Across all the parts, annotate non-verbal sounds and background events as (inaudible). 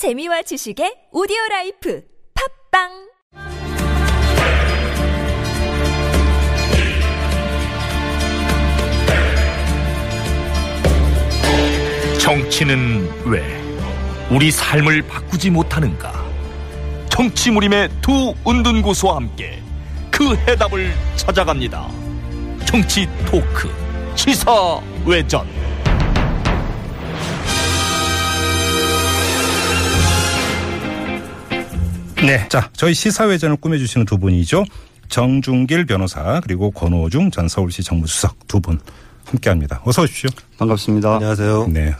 재미와 지식의 오디오 life 팟빵 정치는 왜 우리 삶을 바꾸지 못하는가? 정치 무림의 두 은둔 고수와 함께 그 해답을 찾아갑니다. 정치 토크 시사 외전. 네. 자, 저희 시사회전을 꾸며주시는 두 분이죠. 정중길 변호사 그리고 권오중 전 서울시 정무수석 두 분 함께합니다. 어서 오십시오. 반갑습니다. 안녕하세요. 네.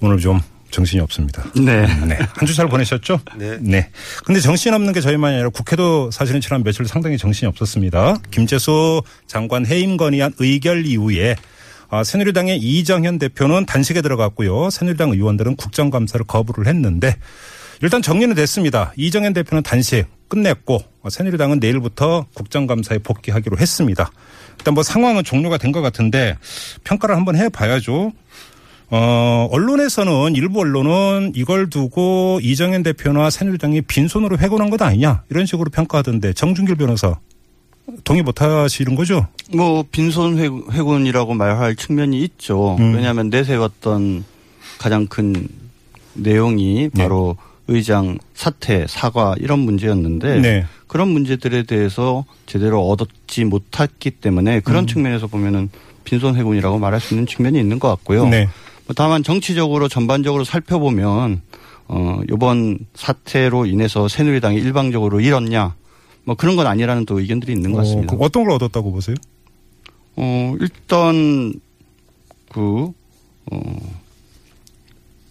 오늘 좀 정신이 없습니다. 네. 네. 한 주 잘 보내셨죠? (laughs) 네. 네. 근데 정신 없는 게 저희만이 아니라 국회도 사실은 지난 며칠 상당히 정신이 없었습니다. 김재수 장관 해임 건의안 의결 이후에 아, 새누리당의 이정현 대표는 단식에 들어갔고요. 새누리당 의원들은 국정감사를 거부를 했는데 일단 정리는 됐습니다. 이정현 대표는 단식 끝냈고 새누리당은 내일부터 국정감사에 복귀하기로 했습니다. 일단 뭐 상황은 종료가 된 것 같은데 평가를 한번 해봐야죠. 어, 언론에서는 일부 언론은 이걸 두고 이정현 대표나 새누리당이 빈손으로 회군한 것 아니냐 이런 식으로 평가하던데 정준길 변호사 동의 못 하시는 거죠? 뭐 빈손 회- 회군이라고 말할 측면이 있죠. 음. 왜냐하면 내세웠던 가장 큰 내용이 바로 의장 사퇴, 사과 이런 문제였는데 네. 그런 문제들에 대해서 제대로 얻지 못했기 때문에 그런 음. 측면에서 보면은 빈손 회군이라고 말할 수 있는 측면이 있는 것 같고요. 네. 뭐 다만 정치적으로 전반적으로 살펴보면 어 이번 사태로 인해서 새누리당이 일방적으로 잃었냐 뭐 그런 건 아니라는 또 의견들이 있는 것 같습니다. 어, 어떤 걸 얻었다고 보세요? 어 일단 그 어,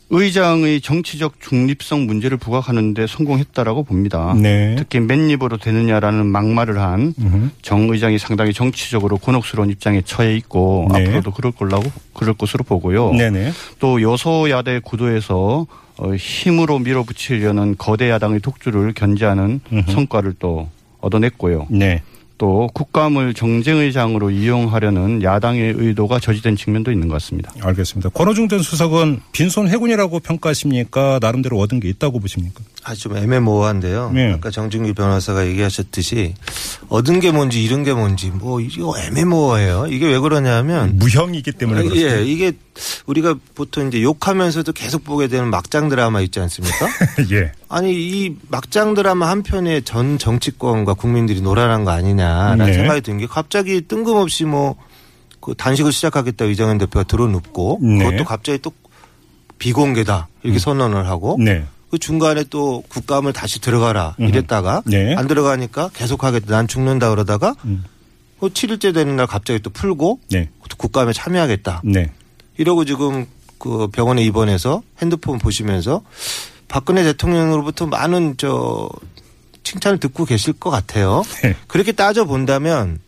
의장의 정치적 중립성 문제를 부각하는데 성공했다라고 봅니다. 네. 특히 맨입으로 되느냐라는 막말을 한. 정 의장이 상당히 정치적으로 곤혹스러운 입장에 처해 있고 네. 앞으로도 그럴 걸라고 그럴 것으로 보고요. 네네. 또 여소야대 구도에서 어, 힘으로 밀어붙이려는 거대 야당의 독주를 견제하는 음흠. 성과를 또 얻어냈고요. 네. 또 국감을 정쟁의 장으로 이용하려는 야당의 의도가 저지된 측면도 있는 것 같습니다. 알겠습니다. 권호중 전 수석은 빈손 회군이라고 평가하십니까? 나름대로 얻은 게 있다고 보십니까? 아주 좀 애매모호한데요. 네. 아까 정준길 변호사가 얘기하셨듯이 얻은 게 뭔지 잃은 게 뭔지 뭐 이거 애매모호해요. 이게 왜 그러냐면 무형이기 때문에 그렇습니다. 예, 이게 우리가 보통 이제 욕하면서도 계속 보게 되는 막장 드라마 있지 않습니까? (laughs) 예. 아니 이 막장 드라마 한 편에 전 정치권과 국민들이 놀아난 거 아니냐라는 네. 생각이 든 게 갑자기 뜬금없이 뭐 그 단식을 시작하겠다 이정현 대표가 들어눕고 네. 그것도 갑자기 또 비공개다 이렇게 선언을 하고 네. 그 중간에 또 국감을 다시 들어가라. 이랬다가 네. 안 들어가니까 계속 하겠다 난 죽는다 그러다가 음. 그 7일째 되는 날 갑자기 또 풀고 네. 국감에 참여하겠다 네. 이러고 지금 그 병원에 입원해서 핸드폰 보시면서 박근혜 대통령으로부터 많은 저 칭찬을 듣고 계실 것 같아요. 네. 그렇게 따져 본다면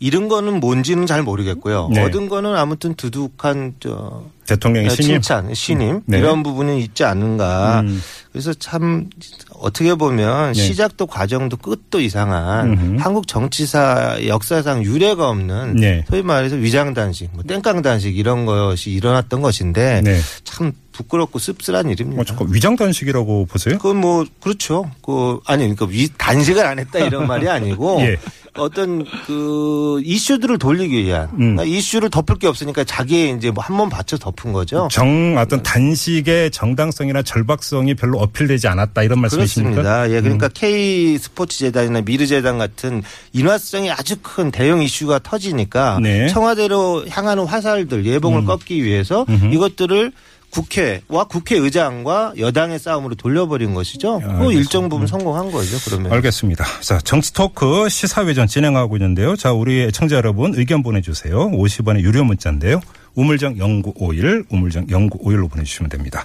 잃은 거는 뭔지는 잘 모르겠고요. 네. 얻은 거는 아무튼 두둑한 저 대통령의 신임. 칭찬, 신임 네. 이런 부분은 있지 않는가. 음. 그래서 참 어떻게 보면 네. 시작도 과정도 끝도 이상한 음흠. 한국 정치사 역사상 유례가 없는 네. 소위 말해서 위장 단식, 뭐 땡깡 단식 이런 것이 일어났던 것인데 네. 참 부끄럽고 씁쓸한 일입니다. 어, 잠깐 위장 단식이라고 보세요? 그건 뭐 그렇죠. 그 아니 그러니까 위 단식을 안 했다 이런 말이 아니고 (laughs) 예. 어떤 그 이슈들을 돌리기 위한 음. 그러니까 이슈를 덮을 게 없으니까 자기의 이제 뭐 한 번 받쳐 덮은 거죠. 정 어떤 단식의 정당성이나 절박성이 별로 어필되지 않았다 이런 말씀이십니까? 그렇습니다. 예, 그러니까 음. K 스포츠 재단이나 미르 재단 같은 인화성이 아주 큰 대형 이슈가 터지니까 네. 음. 청와대로 향하는 화살들 예봉을 꺾기 위해서 음흠. 이것들을 국회와 국회의장과 여당의 싸움으로 돌려버린 것이죠. 그 알겠습니다. 일정 부분 성공한 거죠. 그러면 알겠습니다. 자, 정치 토크 시사회전 진행하고 있는데요. 자, 우리 애청자 여러분 의견 보내주세요. 50원의 유료 문자인데요. 우물정 0951, 우물정 0951로 보내주시면 됩니다.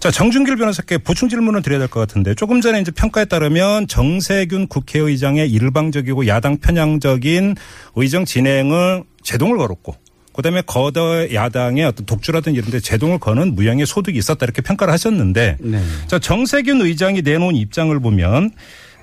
자, 정준길 변호사께 보충 질문을 드려야 될 것 같은데 조금 전에 이제 평가에 따르면 정세균 국회의장의 일방적이고 야당 편향적인 의정 진행을 제동을 걸었고 그다음에 거대 야당의 어떤 독주라든지 이런 데 제동을 거는 무형의 소득이 있었다 이렇게 평가를 하셨는데 네. 자, 정세균 의장이 내놓은 입장을 보면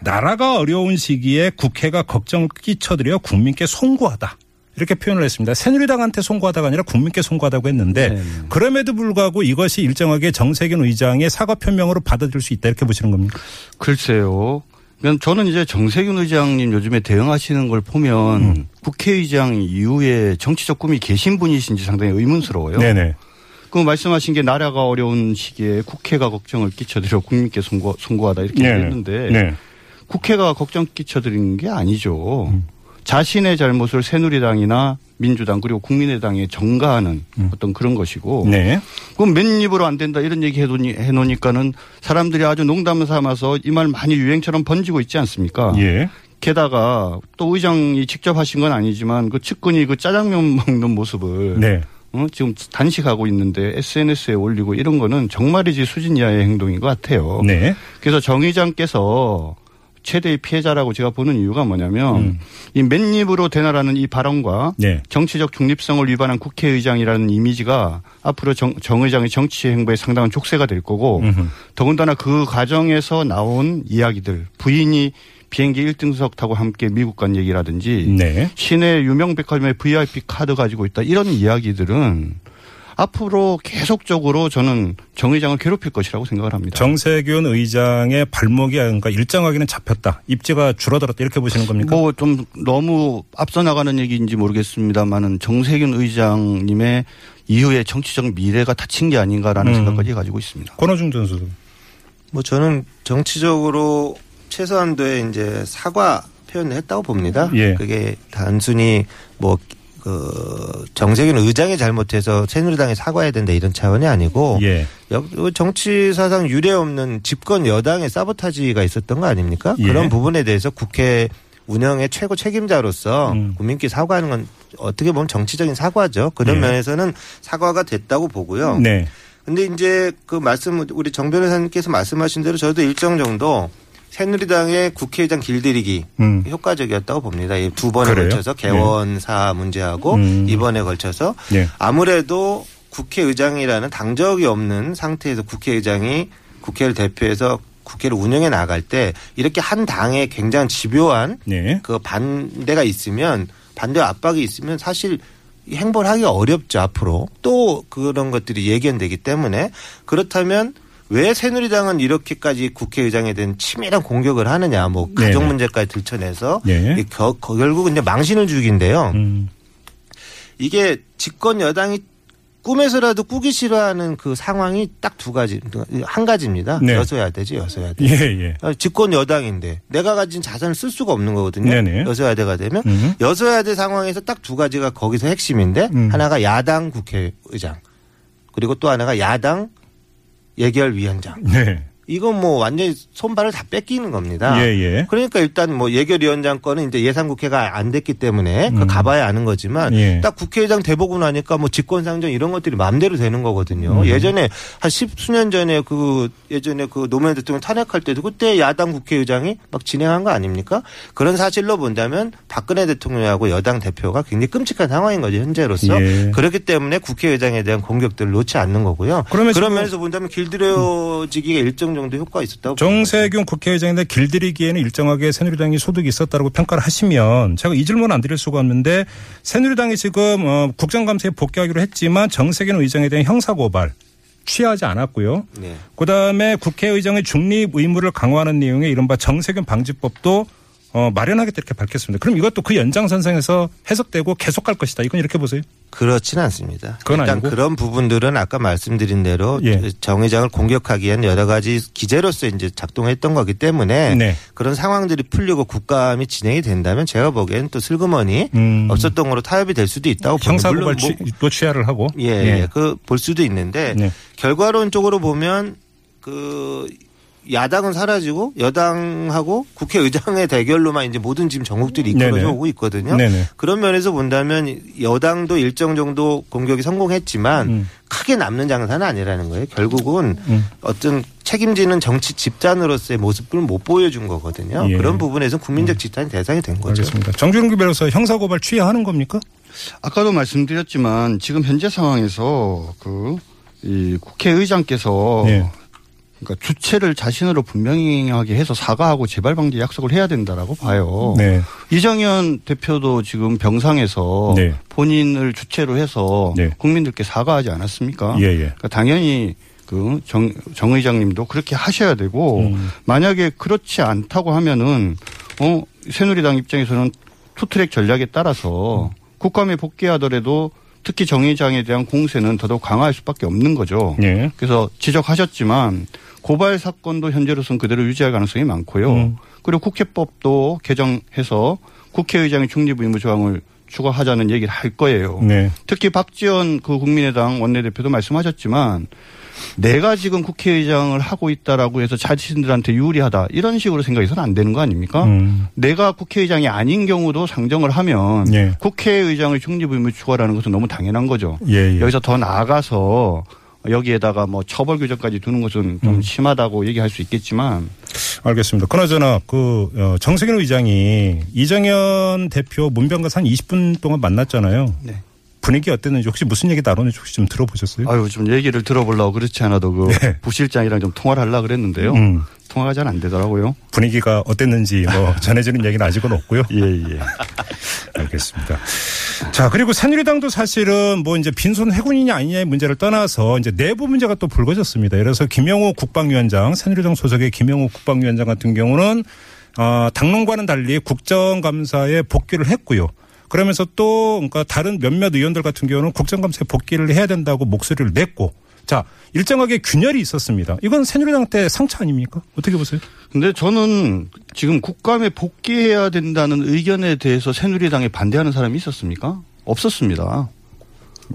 나라가 어려운 시기에 국회가 걱정을 끼쳐드려 국민께 송구하다. 이렇게 표현을 했습니다. 새누리당한테 송구하다가 아니라 국민께 송구하다고 했는데 네. 그럼에도 불구하고 이것이 일정하게 정세균 의장의 사과 표명으로 받아들일 수 있다 이렇게 보시는 겁니까? 글쎄요. 그냥 저는 이제 정세균 의장님 요즘에 대응하시는 걸 보면 음. 국회의장 이후에 정치적 꿈이 계신 분이신지 상당히 의문스러워요. 네네. 그 말씀하신 게 나라가 어려운 시기에 국회가 걱정을 끼쳐드려 국민께 송구, 송구하다 이렇게 네네. 했는데 네. 국회가 걱정 끼쳐드린 게 아니죠. 음. 자신의 잘못을 새누리당이나 민주당 그리고 국민의당에 전가하는 어떤 그런 것이고 음. 네. 그럼 맨 입으로 안 된다 이런 얘기 해놓니- 해놓으니까는 사람들이 아주 농담 삼아서 이 말 많이 유행처럼 번지고 있지 않습니까? 예. 게다가 또 의장이 직접 하신 건 아니지만 그 측근이 그 짜장면 (laughs) 먹는 모습을 네. 어, 지금 단식하고 있는데 SNS에 올리고 이런 거는 정말이지 수준 이하의 행동인 것 같아요. 네. 그래서 정 의장께서 최대의 피해자라고 제가 보는 이유가 뭐냐면 음. 이 맨입으로 되나라는 이 발언과 네. 정치적 중립성을 위반한 국회의장이라는 이미지가 앞으로 정, 정 의장의 정치 행보에 상당한 족쇄가 될 거고 음흠. 더군다나 그 과정에서 나온 이야기들 부인이 비행기 1등석 타고 함께 미국 간 얘기라든지 네. 시내 유명 백화점에 VIP 카드 가지고 있다 이런 이야기들은 앞으로 계속적으로 저는 정 의장을 괴롭힐 것이라고 생각을 합니다. 정세균 의장의 발목이 그러니까 일정하게는 잡혔다. 입지가 줄어들었다 이렇게 보시는 겁니까? 뭐 좀 너무 앞서 나가는 얘기인지 모르겠습니다만은 정세균 의장님의 이후에 정치적 미래가 다친 게 아닌가라는 음. 생각까지 가지고 있습니다. 권호중 전수. 뭐 저는 정치적으로 최소한도의 이제 사과 표현을 했다고 봅니다. 예. 그게 단순히 뭐, 그, 정세균 의장이 잘못해서 새누리당에 사과해야 된다 이런 차원이 아니고 예. 여- 정치 사상 유례 없는 집권 여당의 사보타지가 있었던 거 아닙니까? 예. 그런 부분에 대해서 국회 운영의 최고 책임자로서 음. 국민께 사과하는 건 어떻게 보면 정치적인 사과죠. 그런 예. 면에서는 사과가 됐다고 보고요. 네. 근데 이제 그 말씀 우리 정 변호사님께서 말씀하신 대로 저도 일정 정도 새누리당의 국회의장 길들이기 음. 효과적이었다고 봅니다. 이두 번에 그래요? 걸쳐서 개원사 문제하고 음. 이번에 걸쳐서 네. 아무래도 국회의장이라는 당적이 없는 상태에서 국회의장이 국회를 대표해서 국회를 운영해 나갈 때 이렇게 한 당에 굉장히 집요한 네. 그 반대가 있으면 반대 압박이 있으면 사실 행보를 하기가 어렵죠 앞으로 또 그런 것들이 예견되기 때문에 그렇다면 왜 새누리당은 이렇게까지 국회의장에 대한 치밀한 공격을 하느냐 뭐 가족 네네. 문제까지 들춰내서 네. 이 겨- 거- 결국은 이제 망신을 주기인데요. 음. 이게 집권 여당이 꿈에서라도 꾸기 싫어하는 그 상황이 딱 두 가지 한 가지입니다. 네. 여서야 되지 여서야 돼. 예, 예. 아, 집권 여당인데 내가 가진 자산을 쓸 수가 없는 거거든요. 네네. 여서야대가 되면 음. 여서야대 상황에서 딱 두 가지가 거기서 핵심인데 음. 하나가 야당 국회의장 그리고 또 하나가 야당 예결위원장. 네. 이건 뭐 완전히 손발을 다 뺏기는 겁니다. 예, 예. 그러니까 일단 뭐 예결위원장 건은 이제 예산국회가 안 됐기 때문에 그 음. 가봐야 아는 거지만 예. 딱 국회의장 돼보고 나니까 뭐 직권상정 이런 것들이 마음대로 되는 거거든요. 음. 예전에 한 십수년 전에 그 예전에 그 노무현 대통령 탄핵할 때도 그때 야당 국회의장이 막 진행한 거 아닙니까? 그런 사실로 본다면 박근혜 대통령하고 여당 대표가 굉장히 끔찍한 상황인 거죠 현재로서. 예. 그렇기 때문에 국회의장에 대한 공격들을 놓지 않는 거고요. 그러면 그런 면에서 본다면 길들여지기가 일정 정도 효과가 있었다고. 정세균 국회의장인데 길들이기에는 일정하게 새누리당이 소득이 있었다고 평가를 하시면 제가 이 질문 안 드릴 수가 없는데 새누리당이 지금 어, 국정감사에 복귀하기로 했지만 정세균 의장에 대한 형사고발 취하지 않았고요. 네. 그다음에 국회의장의 중립 의무를 강화하는 내용의 이른바 정세균 방지법도 어, 마련하겠다 이렇게 밝혔습니다. 그럼 이것도 그 연장선상에서 해석되고 계속 갈 것이다. 이건 이렇게 보세요. 그렇지는 않습니다. 그건 일단 아니고? 그런 부분들은 아까 말씀드린 대로 예. 정 의장을 공격하기 위한 여러 가지 기재로서 이제 작동했던 거기 때문에 네. 그런 상황들이 풀리고 국감이 진행이 된다면 제가 보기에는 또 슬그머니 음. 없었던 거로 타협이 될 수도 있다고 봅니다. 형사고발 물론 뭐- 취, 취하를 하고. 예, 예. 그 볼 수도 있는데 네. 결과론적으로 보면 그 야당은 사라지고 여당하고 국회의장의 대결로만 이제 모든 지금 전국들이 이끌어져. 오고 있거든요. 네네. 그런 면에서 본다면 여당도 일정 정도 공격이 성공했지만 음. 크게 남는 장사는 아니라는 거예요. 결국은 음. 어떤 책임지는 정치 집단으로서의 모습을 못 보여준 거거든요. 예. 그런 부분에서 국민적 집단이 대상이 된 거죠. 알겠습니다. 정준기 변호사 형사고발 취하하는 겁니까? 아까도 말씀드렸지만 지금 현재 상황에서 그 이 국회의장께서 예. 그러니까 주체를 자신으로 분명하게 해서 사과하고 재발 방지 약속을 해야 된다라고 봐요. 네. 이정현 대표도 지금 병상에서 네. 본인을 주체로 해서 네. 국민들께 사과하지 않았습니까? 예, 예. 그러니까 당연히 그 정, 정 의장님도 그렇게 하셔야 되고 음. 만약에 그렇지 않다고 하면은 어 새누리당 입장에서는 투트랙 전략에 따라서 국감에 복귀하더라도 특히 정 의장에 대한 공세는 더더욱 강화할 수밖에 없는 거죠. 예. 그래서 지적하셨지만 고발 사건도 현재로서는 그대로 유지할 가능성이 많고요. 음. 그리고 국회법도 개정해서 국회의장의 중립 의무 조항을 추가하자는 얘기를 할 거예요. 네. 특히 박지원 그 국민의당 원내대표도 말씀하셨지만 내가 지금 국회의장을 하고 있다라고 해서 자신들한테 유리하다 이런 식으로 생각해서는 안 되는 거 아닙니까? 음. 내가 국회의장이 아닌 경우도 상정을 하면 예. 국회의장의 중립 의무 추가라는 것은 너무 당연한 거죠. 예, 예. 여기서 더 나아가서 여기에다가 뭐 처벌 규정까지 두는 것은 좀 음. 심하다고 얘기할 수 있겠지만 알겠습니다. 그나저나 그 어, 정세균 의장이 이정현 대표 문병가서 한 20분 동안 만났잖아요. 네. 분위기 어땠는지 혹시 무슨 얘기 나눴는지 혹시 좀 들어보셨어요? 아유 좀 얘기를 들어보려고 그렇지 않아도 그 네. 부실장이랑 좀 통화를 하려고 그랬는데요. 음, 통화가 잘 안 되더라고요. 분위기가 어땠는지 뭐 (laughs) 전해지는 얘기는 아직은 없고요. 예, 예. 알겠습니다. 자, 그리고 새누리당도 사실은 뭐 이제 빈손 해군이냐 아니냐의 문제를 떠나서 이제 내부 문제가 또 불거졌습니다. 그래서 김영호 국방위원장, 새누리당 소속의 김영호 국방위원장 같은 경우는 아, 당론과는 달리 국정감사에 복귀를 했고요. 그러면서 또 그러니까 다른 몇몇 의원들 같은 경우는 국정감사에 복귀를 해야 된다고 목소리를 냈고 자, 일정하게 균열이 있었습니다. 이건 새누리당 때 상처 아닙니까? 어떻게 보세요? 근데 저는 지금 국감에 복귀해야 된다는 의견에 대해서 새누리당에 반대하는 사람이 있었습니까? 없었습니다.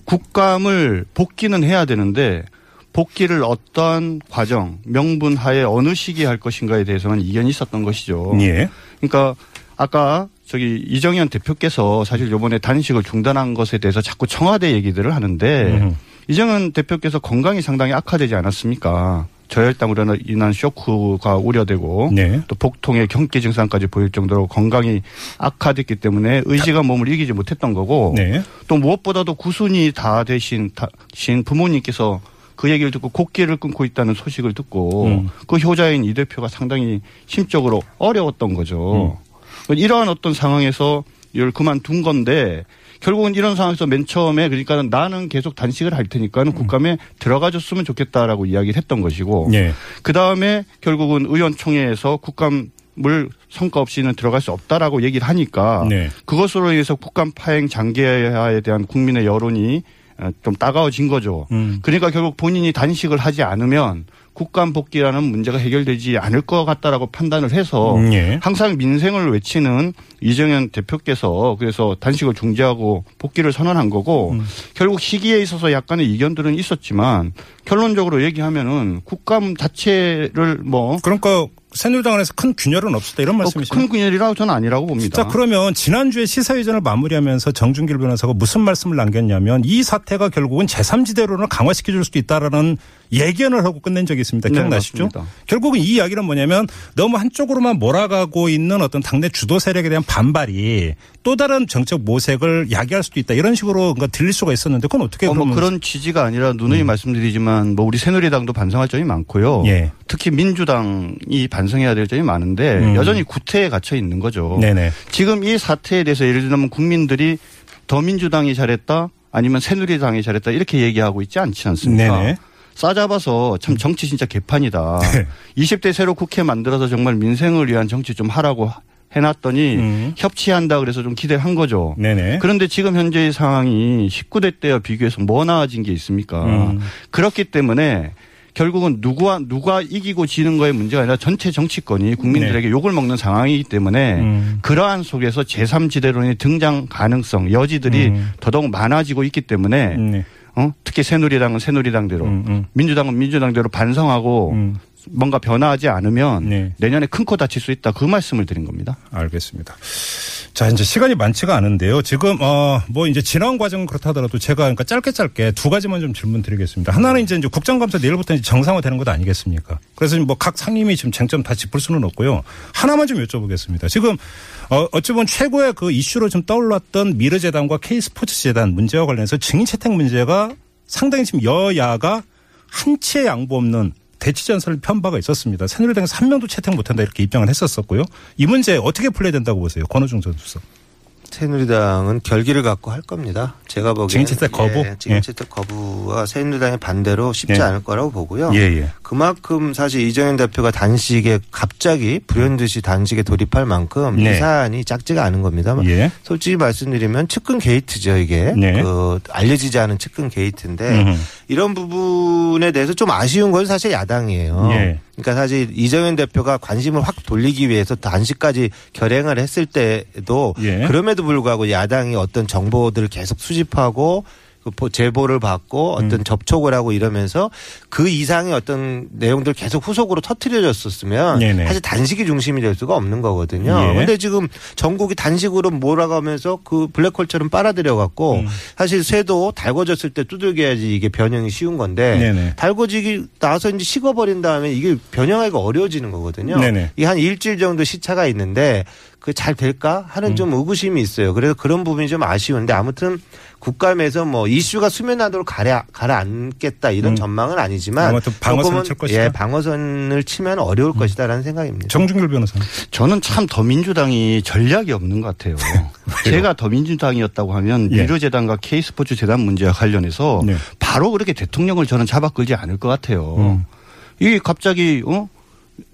국감을 복귀는 해야 되는데 복귀를 어떠한 과정, 명분 하에 어느 시기에 할 것인가에 대해서는 이견이 있었던 것이죠. 예. 그러니까 아까 저기 이정현 대표께서 사실 요번에 단식을 중단한 것에 대해서 자꾸 청와대 얘기들을 하는데 음. 이정현 대표께서 건강이 상당히 악화되지 않았습니까? 저혈당으로 인한 쇼크가 우려되고 네. 또 복통의 경기 증상까지 보일 정도로 건강이 악화됐기 때문에 의지가 몸을 이기지 못했던 거고 네. 또 무엇보다도 구순이 다 되신 신 부모님께서 그 얘기를 듣고 곡기를 끊고 있다는 소식을 듣고 음. 그 효자인 이 대표가 상당히 심적으로 어려웠던 거죠. 음. 이러한 어떤 상황에서 이걸 그만둔 건데 결국은 이런 상황에서 맨 처음에 그러니까 나는 계속 단식을 할 음. 테니까는 국감에 들어가줬으면 좋겠다라고 이야기를 했던 것이고 예. 그 다음에 결국은 의원총회에서 국감 을 성과 없이는 들어갈 수 없다라고 얘기를 하니까 네. 그것으로 인해서 국감 파행 장기화에 대한 국민의 여론이 어, 좀 따가워진 거죠. 음. 그러니까 결국 본인이 단식을 하지 않으면 국감 복귀라는 문제가 해결되지 않을 것 같다라고 판단을 해서 음, 예. 항상 민생을 외치는 이정현 대표께서 그래서 단식을 중지하고 복귀를 선언한 거고 음. 결국 시기에 있어서 약간의 이견들은 있었지만 결론적으로 얘기하면은 국감 자체를 뭐 그러니까 새누리당 안에서 큰 균열은 없었다 이런 어, 말씀이시죠? 큰 균열이라고 저는 아니라고 봅니다. 자 그러면 지난주에 시사회전을 마무리하면서 정준길 변호사가 무슨 말씀을 남겼냐면 이 사태가 결국은 제3지대로는 강화시켜줄 수도 있다라는 예견을 하고 끝낸 적이 있습니다. 네, 기억나시죠? 맞습니다. 결국은 이 이야기는 뭐냐면 너무 한쪽으로만 몰아가고 있는 어떤 당내 주도 세력에 대한 반발이 또 다른 정책 모색을 야기할 수도 있다 이런 식으로 뭔가 들릴 수가 있었는데 그건 어떻게 어, 뭐 그런 취지가 아니라 누누이 말씀드리지만 뭐 우리 새누리당도 반성할 점이 많고요. 예. 특히 민주당이 반성해야 될 점이 많은데 음. 여전히 구태에 갇혀 있는 거죠. 네네 지금 이 사태에 대해서 예를 들면 국민들이 더 민주당이 잘했다 아니면 새누리당이 잘했다 이렇게 얘기하고 있지 않지 않습니까? 네네 싸잡아서 참 정치 진짜 개판이다. (laughs) 네. 20대 새로 국회 만들어서 정말 민생을 위한 정치 좀 하라고 해놨더니 음. 협치한다 그래서 좀 기대를 한 거죠. 네네 그런데 지금 현재의 상황이 19대 때와 비교해서 뭐 나아진 게 있습니까? 음. 그렇기 때문에 결국은 누구와 누가 이기고 지는 거의 문제가 아니라 전체 정치권이 국민들에게 욕을 먹는 상황이기 때문에 네. 음. 그러한 속에서 제3지대론의 등장 가능성 여지들이 음. 더더욱 많아지고 있기 때문에 네. 어? 특히 새누리당은 새누리당대로 음, 음. 민주당은 민주당대로 반성하고 음. 뭔가 변화하지 않으면 네. 내년에 큰 코 다칠 수 있다 그 말씀을 드린 겁니다. 알겠습니다. 자, 이제 시간이 많지가 않은데요. 지금, 어, 뭐 이제 지난 과정은 그렇다 하더라도 제가 그러니까 짧게 짧게 두 가지만 좀 질문 드리겠습니다. 하나는 이제, 이제 국정감사 내일부터 이제 정상화 되는 것 아니겠습니까? 그래서 뭐 각 상임위 지금 쟁점 다 짚을 수는 없고요. 하나만 좀 여쭤보겠습니다. 지금, 어, 어찌 보면 최고의 그 이슈로 좀 떠올랐던 미르 재단과 K스포츠 재단 문제와 관련해서 증인 채택 문제가 상당히 지금 여야가 한치의 양보 없는 대치 전선을 편 바가 있었습니다. 새누리당에서 한 명도 채택 못한다 이렇게 입장을 했었었고요. 이 문제 어떻게 풀려야 된다고 보세요? 권호중 전 수석. 새누리당은 결기를 갖고 할 겁니다. 제가 보기에는 증인채택 거부? 예, 증인채택 거부와 새누리당의 반대로 쉽지 예. 않을 거라고 보고요. 예, 예. 그만큼 사실 이정현 대표가 단식에 갑자기 불현듯이 단식에 돌입할 만큼 네. 이 사안이 작지가 않은 겁니다. 예. 솔직히 말씀드리면 측근 게이트죠 이게 네. 그 알려지지 않은 측근 게이트인데 음흠. 이런 부분에 대해서 좀 아쉬운 건 사실 야당이에요. 예. 그러니까 사실 이정현 대표가 관심을 확 돌리기 위해서 단식까지 결행을 했을 때도 예. 그럼에도 불구하고 야당이 어떤 정보들을 계속 수집하고 제보를 받고 어떤 음. 접촉을 하고 이러면서 그 이상의 어떤 내용들 계속 후속으로 터트려졌었으면 네네. 사실 단식이 중심이 될 수가 없는 거거든요. 예. 근데 지금 전국이 단식으로 몰아가면서 그 블랙홀처럼 빨아들여 갖고 음. 사실 쇠도 달궈졌을 때 두들겨야지 이게 변형이 쉬운 건데 네네. 달궈지기 나서 이제 식어버린 다음에 이게 변형하기가 어려워지는 거거든요. 네네. 이게 한 일주일 정도 시차가 있는데 그 잘 될까 하는 좀 음. 의구심이 있어요. 그래서 그런 부분이 좀 아쉬운데 아무튼 국감에서 뭐 이슈가 수면하도록 가려 가라앉겠다 이런 음. 전망은 아니지만 아무튼 방어선을 조금은 칠 것이다. 음. 예, 방어선을 치면 어려울 것이다라는 생각입니다. 정준길 변호사. 저는 참 더민주당이 전략이 없는 것 같아요. (laughs) 제가 더민주당이었다고 하면 예. 미르재단과 K스포츠 재단 문제와 관련해서 네. 바로 그렇게 대통령을 저는 잡아 끌지 않을 것 같아요. 음. 이게 갑자기 어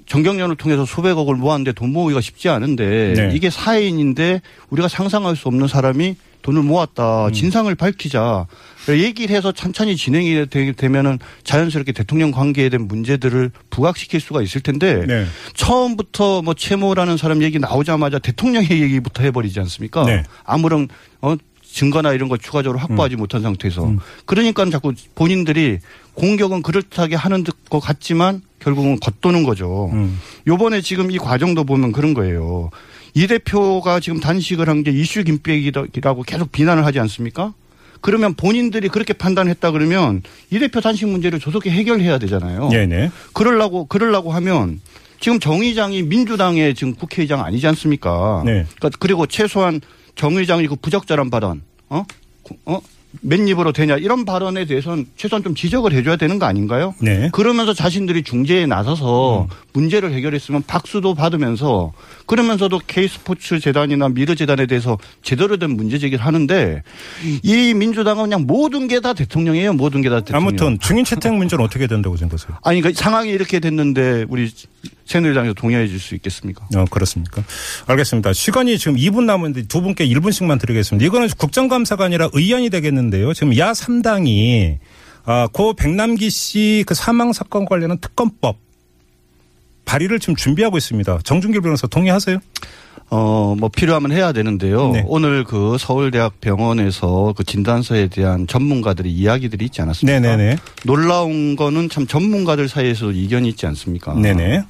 정경련을 통해서 수백억을 모았는데 돈 모으기가 쉽지 않은데 네. 이게 사인인데 우리가 상상할 수 없는 사람이 돈을 모았다 음. 진상을 밝히자 얘기를 해서 천천히 진행이 되- 되면은 자연스럽게 대통령 관계에 대한 문제들을 부각시킬 수가 있을 텐데 네. 처음부터 뭐 최모라는 사람 얘기 나오자마자 대통령의 얘기부터 해버리지 않습니까? 네. 아무런 어 증거나 이런 걸 추가적으로 확보하지 못한 상태에서 음. 그러니까 자꾸 본인들이 공격은 그럴듯하게 하는 것 같지만 결국은 겉도는 거죠. 음. 요번에 지금 이 과정도 보면 그런 거예요. 이 대표가 지금 단식을 한 게 이슈 김백이라고 계속 비난을 하지 않습니까? 그러면 본인들이 그렇게 판단했다 그러면 이 대표 단식 문제를 조속히 해결해야 되잖아요. 네네. 그러려고 그러려고 하면 지금 정 의장이 민주당의 지금 국회의장 아니지 않습니까? 네. 그러니까 그리고 최소한 정 의장이 그 부적절한 발언, 어, 어, 맨입으로 되냐 이런 발언에 대해서는 최소한 좀 지적을 해줘야 되는 거 아닌가요? 네. 그러면서 자신들이 중재에 나서서 문제를 해결했으면 박수도 받으면서 그러면서도 K스포츠 재단이나 미르 재단에 대해서 제대로 된 문제 제기를 하는데 이 민주당은 그냥 모든 게 다 대통령이에요. 모든 게 다 대통령. 아무튼 증인 채택 문제는 어떻게 된다고 생각하세요? 아니 그러니까 상황이 이렇게 됐는데 우리 새누리당에서 동의해 줄 수 있겠습니까? 어, 그렇습니까? 알겠습니다. 시간이 지금 2분 남았는데 두 분께 1분씩만 드리겠습니다. 이거는 국정감사가 아니라 의안이 되겠는데요. 지금 야 3당이 아, 고 백남기 씨 그 사망 사건 관련한 특검법 발의를 지금 준비하고 있습니다. 정준길 변호사 동의하세요? 어, 뭐 필요하면 해야 되는데요. 네. 오늘 그 서울대학 병원에서 그 진단서에 대한 전문가들의 이야기들이 있지 않았습니까? 네네네. 놀라운 거는 참 전문가들 사이에서 이견이 있지 않습니까? 네네.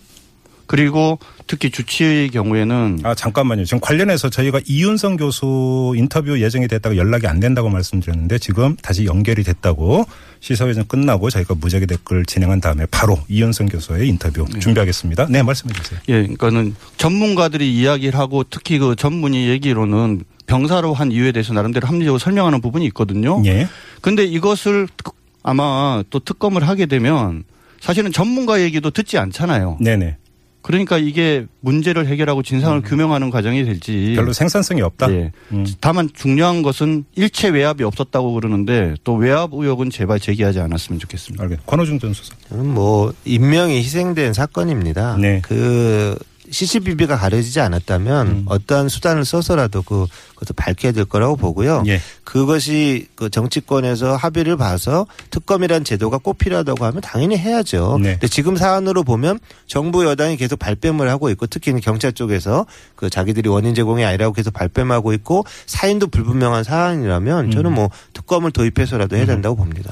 그리고 특히 주치의 경우에는 아, 잠깐만요. 지금 관련해서 저희가 이윤성 교수 인터뷰 예정이 됐다가 연락이 안 된다고 말씀드렸는데 지금 다시 연결이 됐다고 시사회전 끝나고 저희가 무작위 댓글 진행한 다음에 바로 이윤성 교수의 인터뷰 준비하겠습니다. 네, 말씀해 주세요. 예, 그러니까는 전문가들이 이야기를 하고 특히 그 전문의 얘기로는 병사로 한 이유에 대해서 나름대로 합리적으로 설명하는 부분이 있거든요. 예. 근데 이것을 특- 아마 또 특검을 하게 되면 사실은 전문가 얘기도 듣지 않잖아요. 네네. 그러니까 이게 문제를 해결하고 진상을 규명하는 과정이 될지. 별로 생산성이 없다. 예. 음. 다만 중요한 것은 일체 외압이 없었다고 그러는데 또 외압 의혹은 제발 제기하지 않았으면 좋겠습니다. 알겠. 권호중 전 수석. 저는 뭐 인명이 희생된 사건입니다. 네. 그 CCTV가 가려지지 않았다면 음. 어떠한 수단을 써서라도 그 그것을 밝혀야 될 거라고 보고요. 예. 그것이 그 정치권에서 합의를 봐서 특검이란 제도가 꼭 필요하다고 하면 당연히 해야죠. 네. 근데 지금 사안으로 보면 정부 여당이 계속 발뺌을 하고 있고 특히 경찰 쪽에서 그 자기들이 원인 제공이 아니라고 계속 발뺌하고 있고 사인도 불분명한 사안이라면 저는 음. 뭐 특검을 도입해서라도 해야 된다고 봅니다.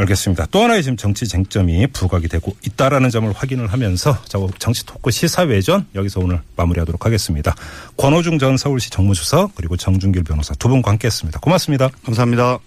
알겠습니다. 또 하나의 지금 정치 쟁점이 부각이 되고 있다라는 점을 확인을 하면서 자, 정치 토크 시사회전 여기서 오늘 마무리하도록 하겠습니다. 권호중 전 서울시 정무수석 그리고 정준길 변호사 두 분과 함께했습니다. 고맙습니다. 감사합니다.